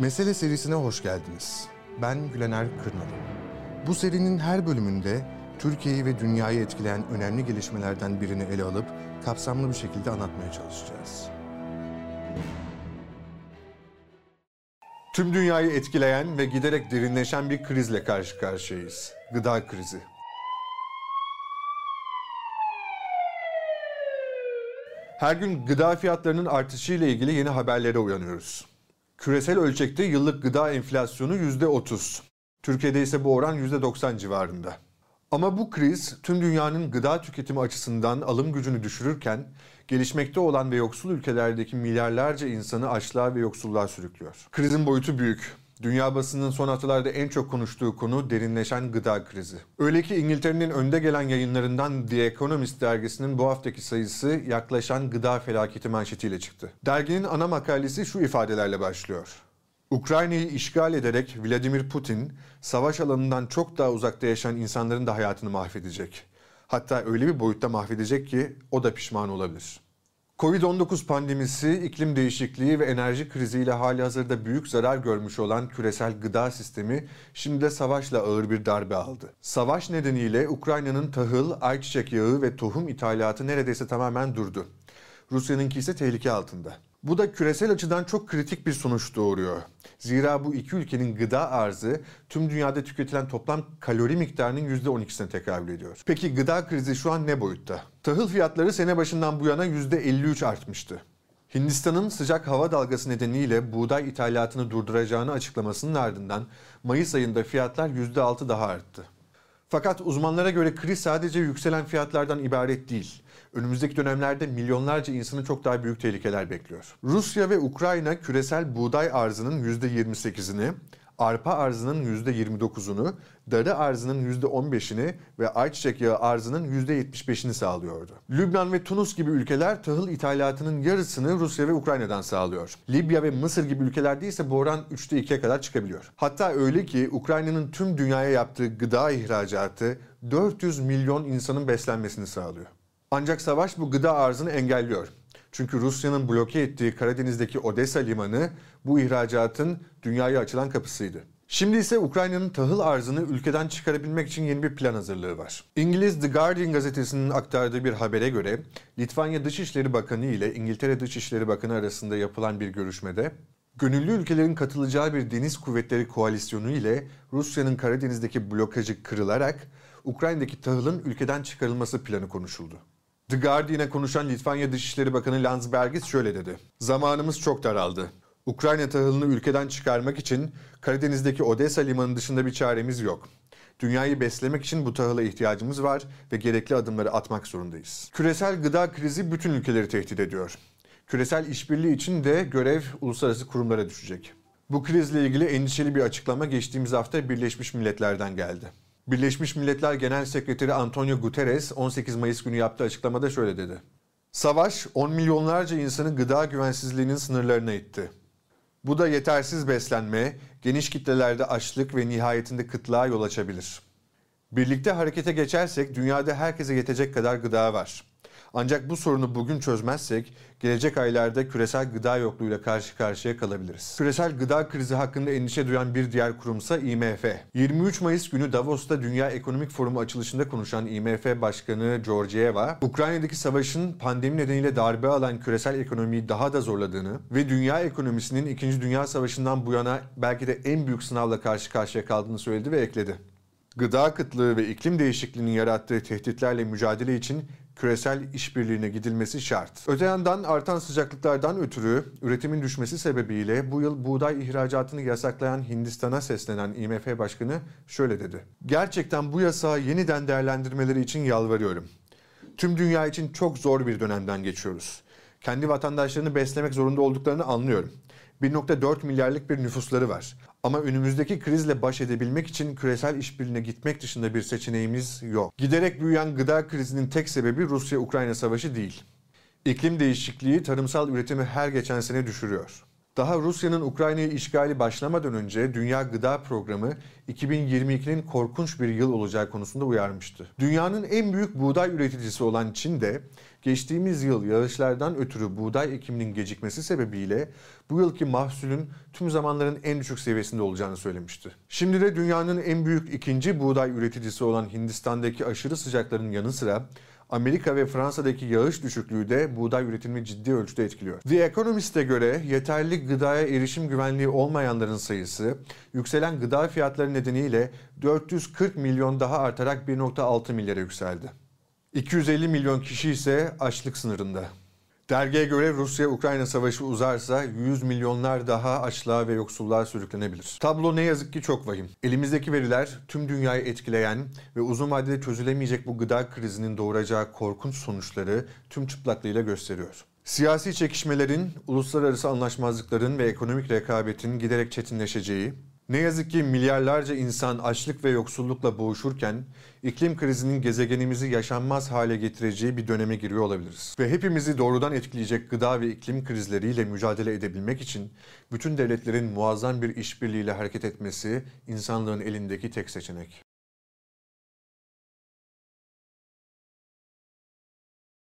Mesele serisine hoş geldiniz. Ben Gülener Kırnalı. Bu serinin her bölümünde Türkiye'yi ve dünyayı etkileyen önemli gelişmelerden birini ele alıp kapsamlı bir şekilde anlatmaya çalışacağız. Tüm dünyayı etkileyen ve giderek derinleşen bir krizle karşı karşıyayız. Gıda krizi. Her gün gıda fiyatlarının artışıyla ilgili yeni haberlere uyanıyoruz. Küresel ölçekte yıllık gıda enflasyonu %30. Türkiye'de ise bu oran %90 civarında. Ama bu kriz tüm dünyanın gıda tüketimi açısından alım gücünü düşürürken gelişmekte olan ve yoksul ülkelerdeki milyarlarca insanı açlığa ve yoksulluğa sürüklüyor. Krizin boyutu büyük. Dünya basının son haftalarda en çok konuştuğu konu derinleşen gıda krizi. Öyle ki İngiltere'nin önde gelen yayınlarından The Economist dergisinin bu haftaki sayısı yaklaşan gıda felaketi manşetiyle çıktı. Derginin ana makalesi şu ifadelerle başlıyor. Ukrayna'yı işgal ederek Vladimir Putin, savaş alanından çok daha uzakta yaşayan insanların da hayatını mahvedecek. Hatta öyle bir boyutta mahvedecek ki o da pişman olabilir. Covid-19 pandemisi, iklim değişikliği ve enerji kriziyle hali hazırda büyük zarar görmüş olan küresel gıda sistemi şimdi de savaşla ağır bir darbe aldı. Savaş nedeniyle Ukrayna'nın tahıl, ayçiçek yağı ve tohum ithalatı neredeyse tamamen durdu. Rusya'nınki ise tehlike altında. Bu da küresel açıdan çok kritik bir sonuç doğuruyor. Zira bu iki ülkenin gıda arzı tüm dünyada tüketilen toplam kalori miktarının %12'sine tekabül ediyor. Peki gıda krizi şu an ne boyutta? Tahıl fiyatları sene başından bu yana %53 artmıştı. Hindistan'ın sıcak hava dalgası nedeniyle buğday ithalatını durduracağını açıklamasının ardından Mayıs ayında fiyatlar %6 daha arttı. Fakat uzmanlara göre kriz sadece yükselen fiyatlardan ibaret değil. Önümüzdeki dönemlerde milyonlarca insanı çok daha büyük tehlikeler bekliyor. Rusya ve Ukrayna küresel buğday arzının %28'ini, arpa arzının %29'unu, darı arzının %15'ini ve ayçiçek yağı arzının %75'ini sağlıyordu. Lübnan ve Tunus gibi ülkeler tahıl ithalatının yarısını Rusya ve Ukrayna'dan sağlıyor. Libya ve Mısır gibi ülkelerde ise bu oran 3'te 2'ye kadar çıkabiliyor. Hatta öyle ki Ukrayna'nın tüm dünyaya yaptığı gıda ihracatı 400 milyon insanın beslenmesini sağlıyor. Ancak savaş bu gıda arzını engelliyor. Çünkü Rusya'nın bloke ettiği Karadeniz'deki Odessa limanı bu ihracatın dünyaya açılan kapısıydı. Şimdi ise Ukrayna'nın tahıl arzını ülkeden çıkarabilmek için yeni bir plan hazırlığı var. İngiliz The Guardian gazetesinin aktardığı bir habere göre Litvanya Dışişleri Bakanı ile İngiltere Dışişleri Bakanı arasında yapılan bir görüşmede gönüllü ülkelerin katılacağı bir deniz kuvvetleri koalisyonu ile Rusya'nın Karadeniz'deki blokajı kırılarak Ukrayna'daki tahılın ülkeden çıkarılması planı konuşuldu. The Guardian'a konuşan Litvanya Dışişleri Bakanı Landsbergis şöyle dedi. Zamanımız çok daraldı. Ukrayna tahılını ülkeden çıkarmak için Karadeniz'deki Odessa limanı dışında bir çaremiz yok. Dünyayı beslemek için bu tahıla ihtiyacımız var ve gerekli adımları atmak zorundayız. Küresel gıda krizi bütün ülkeleri tehdit ediyor. Küresel işbirliği için de görev uluslararası kurumlara düşecek. Bu krizle ilgili endişeli bir açıklama geçtiğimiz hafta Birleşmiş Milletler'den geldi. Birleşmiş Milletler Genel Sekreteri Antonio Guterres 18 Mayıs günü yaptığı açıklamada şöyle dedi. Savaş 10 milyonlarca insanı gıda güvensizliğinin sınırlarına itti. Bu da yetersiz beslenme, geniş kitlelerde açlık ve nihayetinde kıtlığa yol açabilir. Birlikte harekete geçersek dünyada herkese yetecek kadar gıda var. Ancak bu sorunu bugün çözmezsek gelecek aylarda küresel gıda yokluğuyla karşı karşıya kalabiliriz. Küresel gıda krizi hakkında endişe duyan bir diğer kurumsa IMF. 23 Mayıs günü Davos'ta Dünya Ekonomik Forumu açılışında konuşan IMF Başkanı Georgieva, Ukrayna'daki savaşın pandemi nedeniyle darbe alan küresel ekonomiyi daha da zorladığını ve dünya ekonomisinin 2. Dünya Savaşı'ndan bu yana belki de en büyük sınavla karşı karşıya kaldığını söyledi ve ekledi. Gıda kıtlığı ve iklim değişikliğinin yarattığı tehditlerle mücadele için küresel işbirliğine gidilmesi şart. Öte yandan artan sıcaklıklardan ötürü üretimin düşmesi sebebiyle bu yıl buğday ihracatını yasaklayan Hindistan'a seslenen IMF Başkanı şöyle dedi. Gerçekten bu yasağı yeniden değerlendirmeleri için yalvarıyorum. Tüm dünya için çok zor bir dönemden geçiyoruz. Kendi vatandaşlarını beslemek zorunda olduklarını anlıyorum. 1.4 milyarlık bir nüfusları var. Ama önümüzdeki krizle baş edebilmek için küresel işbirliğine gitmek dışında bir seçeneğimiz yok. Giderek büyüyen gıda krizinin tek sebebi Rusya-Ukrayna savaşı değil. İklim değişikliği tarımsal üretimi her geçen sene düşürüyor. Daha Rusya'nın Ukrayna'yı işgali başlamadan önce Dünya Gıda Programı 2022'nin korkunç bir yıl olacağı konusunda uyarmıştı. Dünyanın en büyük buğday üreticisi olan Çin de geçtiğimiz yıl yağışlardan ötürü buğday ekiminin gecikmesi sebebiyle bu yılki mahsulün tüm zamanların en düşük seviyesinde olacağını söylemişti. Şimdi de dünyanın en büyük ikinci buğday üreticisi olan Hindistan'daki aşırı sıcakların yanı sıra Amerika ve Fransa'daki yağış düşüklüğü de buğday üretimini ciddi ölçüde etkiliyor. The Economist'e göre yeterli gıdaya erişim güvenliği olmayanların sayısı yükselen gıda fiyatları nedeniyle 440 milyon daha artarak 1.6 milyara yükseldi. 250 milyon kişi ise açlık sınırında. Dergiye göre Rusya-Ukrayna savaşı uzarsa 100 milyonlar daha açlığa ve yoksulluğa sürüklenebilir. Tablo ne yazık ki çok vahim. Elimizdeki veriler tüm dünyayı etkileyen ve uzun vadede çözülemeyecek bu gıda krizinin doğuracağı korkunç sonuçları tüm çıplaklığıyla gösteriyor. Siyasi çekişmelerin, uluslararası anlaşmazlıkların ve ekonomik rekabetin giderek çetinleşeceği, ne yazık ki milyarlarca insan açlık ve yoksullukla boğuşurken iklim krizinin gezegenimizi yaşanmaz hale getireceği bir döneme giriyor olabiliriz. Ve hepimizi doğrudan etkileyecek gıda ve iklim krizleriyle mücadele edebilmek için bütün devletlerin muazzam bir işbirliğiyle hareket etmesi insanlığın elindeki tek seçenek.